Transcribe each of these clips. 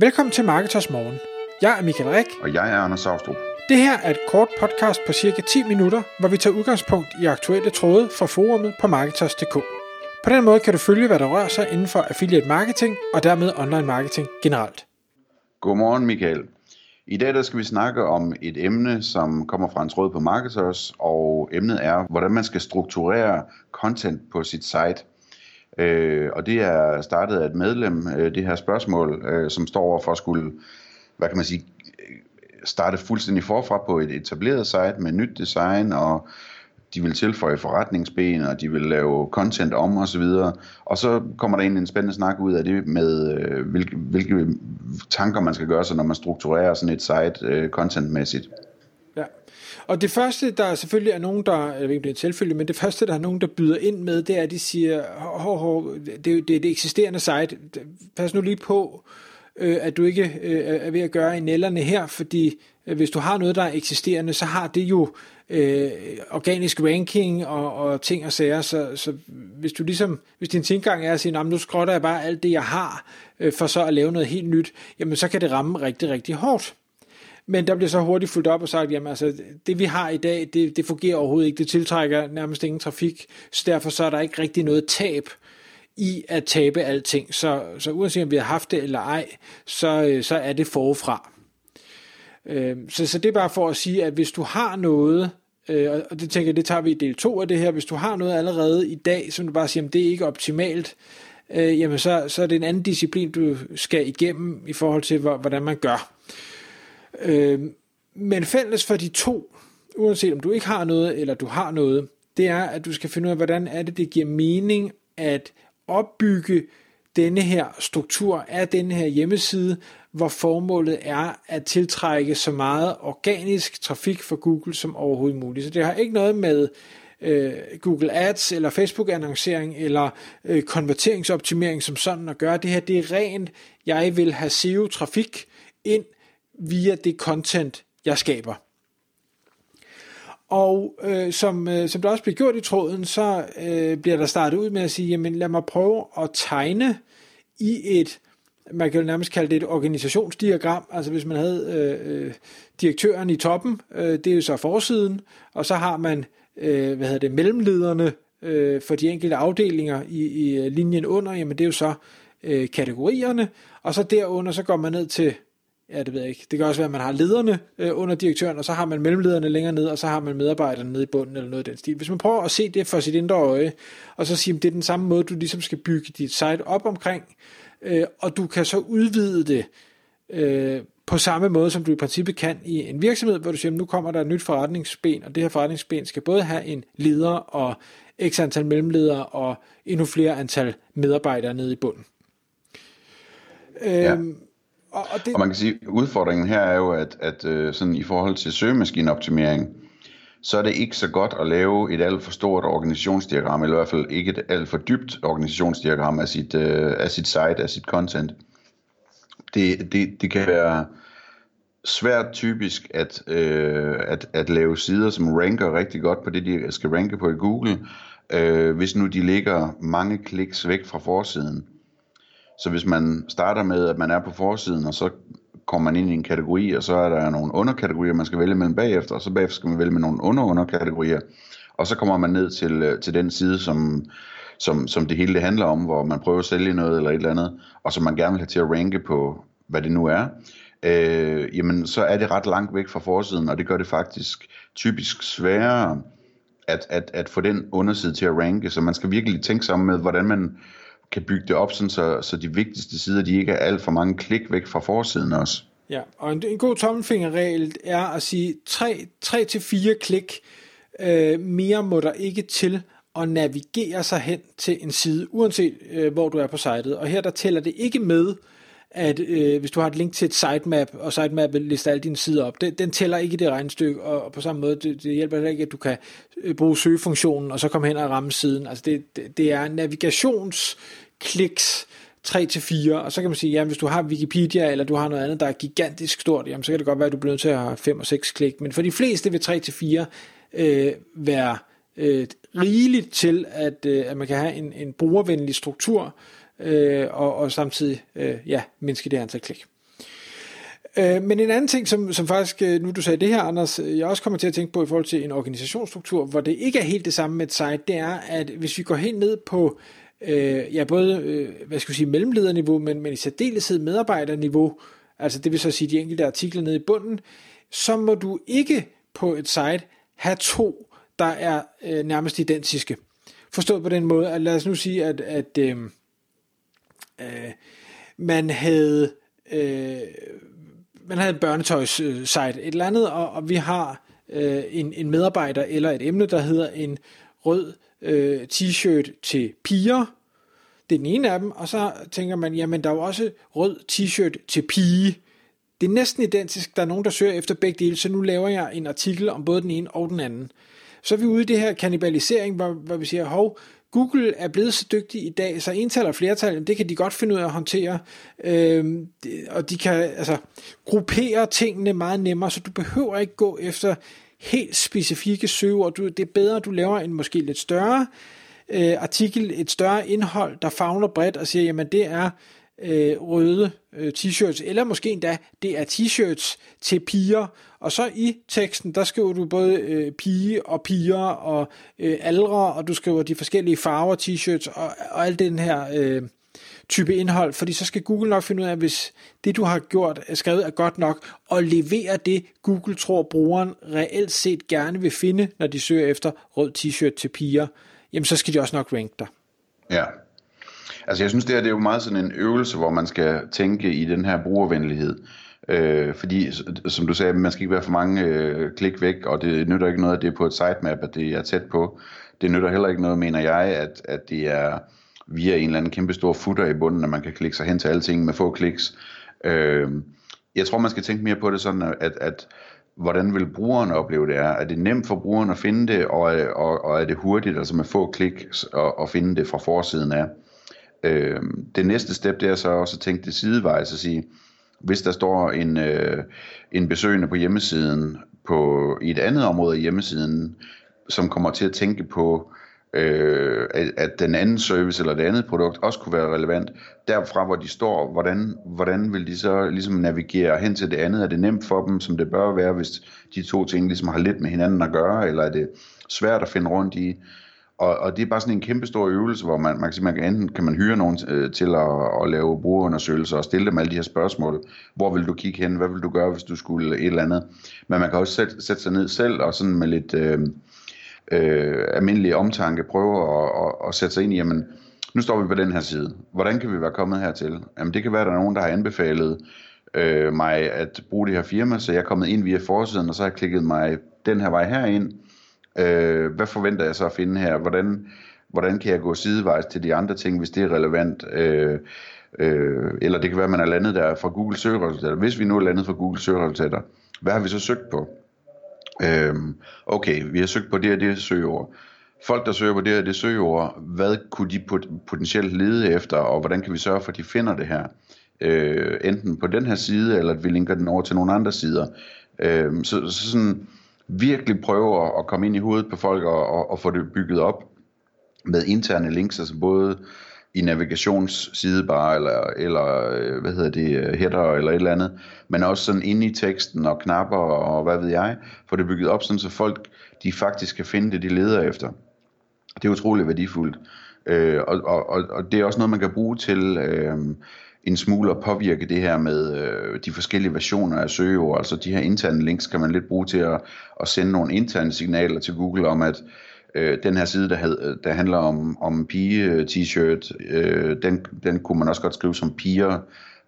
Velkommen til Marketers Morgen. Jeg er Michael Rik. Og jeg er Anders Saustrup. Det her er et kort podcast på cirka 10 minutter, hvor vi tager udgangspunkt i aktuelle tråde fra forumet på Marketers.dk. På den måde kan du følge, hvad der rører sig inden for affiliate marketing og dermed online marketing generelt. Godmorgen Michael. I dag der skal vi snakke om et emne, som kommer fra en tråd på Marketers, og emnet er, hvordan man skal strukturere content på sit site. Øh, og det er startet af et medlem, øh, det her spørgsmål, øh, som står over for at skulle, hvad kan man sige, starte fuldstændig forfra på et etableret site med nyt design, og de vil tilføje forretningsben, og de vil lave content om og så videre. Og så kommer der ind en spændende snak ud af det med, øh, hvilke, hvilke tanker man skal gøre sig, når man strukturerer sådan et site øh, contentmæssigt. Og det første, der selvfølgelig er nogen, der, jeg ved ikke, det er en selvfølge, men det første, der er nogen, der byder ind med, det er, at de siger, hov, hov, det, det er det eksisterende site, pas nu lige på, øh, at du ikke øh, er ved at gøre i nælderne her, fordi øh, hvis du har noget, der er eksisterende, så har det jo øh, organisk ranking og, og ting og sager, så, så hvis du ligesom, hvis din tilgang er at sige, nu skrotter jeg bare alt det, jeg har, øh, for så at lave noget helt nyt, jamen så kan det ramme rigtig, rigtig hårdt. Men der bliver så hurtigt fuldt op og sagt, jamen altså, det vi har i dag, det, det fungerer overhovedet ikke, det tiltrækker nærmest ingen trafik, så derfor så er der ikke rigtig noget tab i at tabe alting. Så, så uanset om vi har haft det eller ej, så, øh, så er det forfra. Øhm, så, så det er bare for at sige, at hvis du har noget, øh, og det tænker jeg, det tager vi i del 2 af det her, hvis du har noget allerede i dag, som du bare siger, at det er ikke optimalt, øh, jamen så, så er det en anden disciplin, du skal igennem i forhold til, hvordan man gør. Øh, men fælles for de to, uanset om du ikke har noget, eller du har noget, det er, at du skal finde ud af, hvordan er det, det giver mening at opbygge denne her struktur af denne her hjemmeside, hvor formålet er at tiltrække så meget organisk trafik for Google som overhovedet muligt. Så det har ikke noget med øh, Google Ads eller Facebook annoncering eller øh, konverteringsoptimering som sådan at gøre. Det her det er rent, jeg vil have SEO trafik ind via det content, jeg skaber. Og øh, som, øh, som der også bliver gjort i tråden, så øh, bliver der startet ud med at sige, jamen lad mig prøve at tegne i et, man kan jo nærmest kalde det et organisationsdiagram, altså hvis man havde øh, øh direktøren i toppen, øh, det er jo så forsiden, og så har man, øh, hvad hedder det, mellemlederne øh, for de enkelte afdelinger i, i øh, linjen under, jamen det er jo så øh, kategorierne, og så derunder, så går man ned til ja, det ved jeg ikke. Det kan også være, at man har lederne øh, under direktøren, og så har man mellemlederne længere ned, og så har man medarbejderne nede i bunden, eller noget af den stil. Hvis man prøver at se det for sit indre øje, og så sige, at det er den samme måde, du ligesom skal bygge dit site op omkring, øh, og du kan så udvide det øh, på samme måde, som du i princippet kan i en virksomhed, hvor du siger, at nu kommer der et nyt forretningsben, og det her forretningsben skal både have en leder og x antal mellemledere og endnu flere antal medarbejdere nede i bunden. Ja. Og, og, det... og man kan sige, at udfordringen her er jo, at, at øh, sådan i forhold til søgemaskineoptimering, så er det ikke så godt at lave et alt for stort organisationsdiagram, eller i hvert fald ikke et alt for dybt organisationsdiagram af sit, øh, af sit site, af sit content. Det, det, det kan være svært typisk at, øh, at, at lave sider, som ranker rigtig godt på det, de skal ranke på i Google, øh, hvis nu de ligger mange kliks væk fra forsiden. Så hvis man starter med, at man er på forsiden, og så kommer man ind i en kategori, og så er der nogle underkategorier, man skal vælge mellem bagefter, og så bagefter skal man vælge med nogle under-underkategorier, og så kommer man ned til, øh, til den side, som, som, som det hele det handler om, hvor man prøver at sælge noget eller et eller andet, og som man gerne vil have til at ranke på, hvad det nu er, øh, jamen så er det ret langt væk fra forsiden, og det gør det faktisk typisk sværere at, at, at få den underside til at ranke, så man skal virkelig tænke sammen med, hvordan man kan bygge det op, sådan så, så de vigtigste sider, de ikke er alt for mange klik væk fra forsiden også. Ja, og en, en god tommelfingerregel er at sige 3-4 klik øh, mere må der ikke til at navigere sig hen til en side, uanset øh, hvor du er på sitet. Og her der tæller det ikke med, at øh, hvis du har et link til et sitemap, og sitemappet lister alle dine sider op, den, den tæller ikke i det regnstykke, og, og på samme måde, det, det hjælper ikke, at du kan øh, bruge søgefunktionen, og så komme hen og ramme siden. Altså det, det, det er kliks, 3 til 4, og så kan man sige, ja, hvis du har Wikipedia, eller du har noget andet, der er gigantisk stort, jamen, så kan det godt være, at du bliver nødt til at have 5 og 6 klik, men for de fleste vil 3 til 4 øh, være øh, rigeligt til, at, øh, at man kan have en, en brugervenlig struktur, øh, og, og samtidig øh, ja, mindske det antal klik. Øh, men en anden ting, som, som faktisk, øh, nu du sagde det her, Anders, øh, jeg også kommer til at tænke på i forhold til en organisationsstruktur, hvor det ikke er helt det samme med et site, det er, at hvis vi går helt ned på øh, ja, både, øh, hvad skal jeg sige, mellemlederniveau, men, men i særdeleshed medarbejderniveau, altså det vil så sige de enkelte artikler nede i bunden, så må du ikke på et site have to, der er øh, nærmest identiske. Forstået på den måde, at lad os nu sige, at, at øh, øh, man havde øh, man havde en børnetøjs-site, øh, et eller andet, og, og vi har øh, en, en medarbejder eller et emne, der hedder en rød øh, t-shirt til piger. Det er den ene af dem, og så tænker man, jamen der er jo også rød t-shirt til pige. Det er næsten identisk, der er nogen, der søger efter begge dele, så nu laver jeg en artikel om både den ene og den anden. Så er vi ude i det her kanibalisering, hvor, hvor vi siger, hov, Google er blevet så dygtig i dag, så ental og flertal, det kan de godt finde ud af at håndtere, øhm, og de kan altså gruppere tingene meget nemmere, så du behøver ikke gå efter helt specifikke søgeord. Du, det er bedre, at du laver en måske lidt større øh, artikel, et større indhold, der fagner bredt og siger, jamen det er øh, røde øh, t-shirts, eller måske endda, det er t-shirts til piger, og så i teksten, der skriver du både øh, pige og piger og øh, aldre, og du skriver de forskellige farver t-shirts og, og alt den her øh, type indhold, fordi så skal Google nok finde ud af, hvis det du har gjort er skrevet er godt nok, og levere det, Google tror brugeren reelt set gerne vil finde, når de søger efter rød t-shirt til piger, jamen så skal de også nok ranke dig. Ja, Altså jeg synes, det, her, det er jo meget sådan en øvelse, hvor man skal tænke i den her brugervenlighed. Øh, fordi, som du sagde, man skal ikke være for mange øh, klik væk, og det nytter ikke noget, at det er på et sitemap, at det er tæt på. Det nytter heller ikke noget, mener jeg, at, at det er via en eller anden kæmpe stor footer i bunden, at man kan klikke sig hen til alting ting med få kliks. Øh, jeg tror, man skal tænke mere på det sådan, at, at hvordan vil brugeren opleve det er? Er det nemt for brugeren at finde det, og, og, og er det hurtigt, altså med få klik, at, at finde det fra forsiden af? Øh, det næste step, det er så også at tænke det sidevejs og sige, hvis der står en, øh, en besøgende på hjemmesiden på, i et andet område af hjemmesiden, som kommer til at tænke på, øh, at, at den anden service eller det andet produkt også kunne være relevant. Derfra hvor de står, hvordan, hvordan vil de så ligesom navigere hen til det andet? Er det nemt for dem, som det bør være, hvis de to ting ligesom har lidt med hinanden at gøre, eller er det svært at finde rundt i? Og, og det er bare sådan en kæmpe stor øvelse, hvor man, man, kan, man kan enten kan man hyre nogen øh, til at, at lave brugerundersøgelser og stille dem alle de her spørgsmål. Hvor vil du kigge hen? Hvad vil du gøre, hvis du skulle et eller andet? Men man kan også sætte, sætte sig ned selv og sådan med lidt øh, øh, almindelig omtanke prøver at, at, at sætte sig ind i, jamen, nu står vi på den her side. Hvordan kan vi være kommet hertil? Jamen, det kan være, at der er nogen, der har anbefalet øh, mig at bruge det her firma, så jeg er kommet ind via forsiden, og så har jeg klikket mig den her vej herind Øh, hvad forventer jeg så at finde her? Hvordan, hvordan kan jeg gå sidevejs til de andre ting, hvis det er relevant? Øh, øh, eller det kan være, at man er landet der fra Google søgeresultater. Hvis vi nu er landet fra Google søgeresultater, hvad har vi så søgt på? Øh, okay, vi har søgt på det og det søgeord. Folk, der søger på det her det søgeord, hvad kunne de potentielt lede efter, og hvordan kan vi sørge for, at de finder det her? Øh, enten på den her side, eller at vi linker den over til nogle andre sider. Øh, så, så sådan, virkelig prøve at, at komme ind i hovedet på folk og, og, og få det bygget op med interne links, altså både i navigationssidebar eller, eller øh, hvad hedder det, øh, header eller et eller andet, men også sådan inde i teksten og knapper og hvad ved jeg, få det bygget op sådan, så folk de faktisk kan finde det, de leder efter. Det er utroligt værdifuldt. Øh, og, og, og det er også noget, man kan bruge til øh, en smule at påvirke det her med øh, de forskellige versioner af søgeord. Altså de her interne links kan man lidt bruge til at, at sende nogle interne signaler til Google om, at øh, den her side, der, had, der handler om, om pige-t-shirt, øh, den, den kunne man også godt skrive som piger,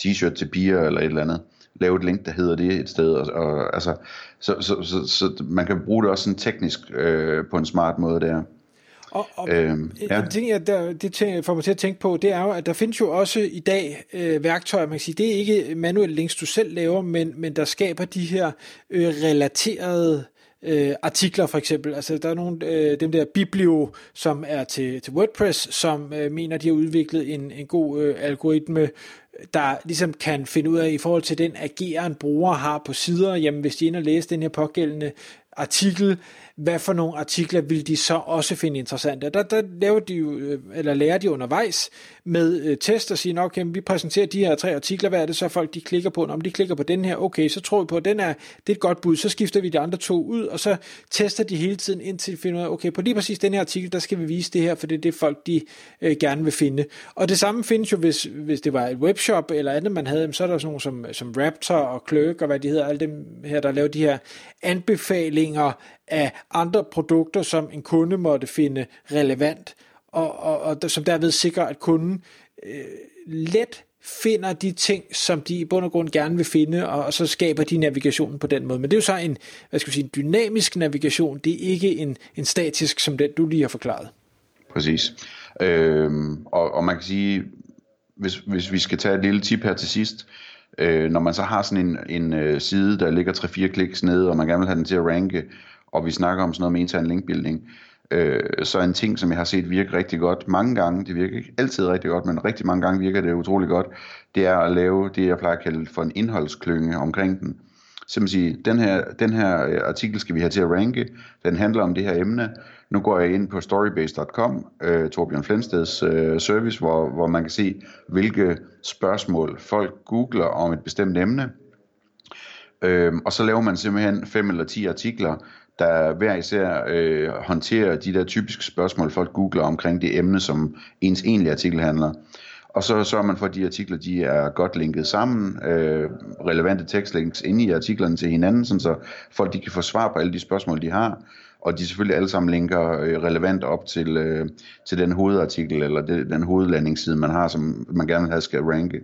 t-shirt til piger eller et eller andet. Lave et link, der hedder det et sted. Og, og, altså, så, så, så, så man kan bruge det også sådan teknisk øh, på en smart måde der. Og, og øhm, ja. en ting, jeg, der, det ting, får mig til at tænke på, det er jo, at der findes jo også i dag øh, værktøjer, man kan sige, det er ikke manuelle links, du selv laver, men, men der skaber de her øh, relaterede øh, artikler for eksempel. Altså der er nogle øh, dem der Biblio, som er til, til WordPress, som øh, mener, de har udviklet en, en god øh, algoritme, der ligesom kan finde ud af i forhold til den ageren bruger har på sider, jamen hvis de ender og læser den her pågældende artikel, hvad for nogle artikler vil de så også finde interessante. Der, der laver de jo, øh, eller lærer de undervejs med øh, test og siger, okay, vi præsenterer de her tre artikler, hvad er det så folk de klikker på? Om de klikker på den her, okay, så tror vi på, at den er, det er et godt bud, så skifter vi de andre to ud, og så tester de hele tiden indtil de finder ud af, okay, på lige præcis den her artikel, der skal vi vise det her, for det er det folk, de øh, gerne vil finde. Og det samme findes jo, hvis, hvis det var et webshop eller andet, man havde, så er der sådan nogle som, som Raptor og Clerk og hvad de hedder, alle dem her, der laver de her anbefalinger af andre produkter, som en kunde måtte finde relevant, og, og, og som derved sikrer, at kunden øh, let finder de ting, som de i bund og grund gerne vil finde, og, og så skaber de navigationen på den måde. Men det er jo så en, hvad skal vi sige, en dynamisk navigation, det er ikke en, en statisk, som den du lige har forklaret. Præcis. Øhm, og, og man kan sige, hvis, hvis vi skal tage et lille tip her til sidst, øh, når man så har sådan en, en øh, side, der ligger 3-4 kliks nede, og man gerne vil have den til at ranke, og vi snakker om sådan noget med intern linkbuilding, øh, så en ting, som jeg har set virke rigtig godt mange gange, det virker ikke altid rigtig godt, men rigtig mange gange virker det utrolig godt, det er at lave det, jeg plejer at kalde for en indholdsklynge omkring den. Simpelthen sige, den her, den her øh, artikel skal vi have til at ranke, den handler om det her emne, nu går jeg ind på storybase.com, øh, Torbjørn Flensteds øh, service, hvor, hvor man kan se, hvilke spørgsmål folk googler om et bestemt emne. Øh, og så laver man simpelthen fem eller ti artikler, der hver især øh, håndterer de der typiske spørgsmål, folk googler omkring det emne, som ens egentlige artikel handler. Og så sørger man for, at de artikler de er godt linket sammen, øh, relevante tekstlinks inde i artiklerne til hinanden, sådan så folk de kan få svar på alle de spørgsmål, de har. Og de selvfølgelig alle sammen linker øh, relevant op til, øh, til den hovedartikel, eller det, den hovedlandingsside, man har, som man gerne vil have skal ranke.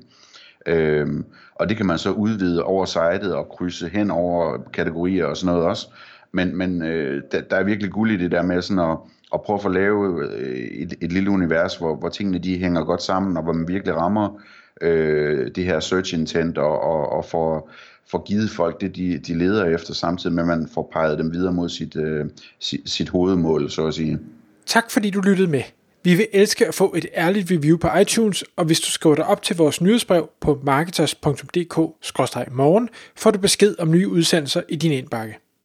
Øhm, og det kan man så udvide over sitet og krydse hen over kategorier og sådan noget også. Men, men øh, der, der er virkelig guld i det der med sådan at, at prøve at få lavet øh, et, et lille univers, hvor, hvor tingene de hænger godt sammen, og hvor man virkelig rammer øh, det her search intent, og, og, og får, får givet folk det, de, de leder efter, samtidig med, at man får peget dem videre mod sit, øh, sit, sit hovedmål, så at sige. Tak fordi du lyttede med. Vi vil elske at få et ærligt review på iTunes, og hvis du skriver dig op til vores nyhedsbrev på marketers.dk-morgen, får du besked om nye udsendelser i din indbakke.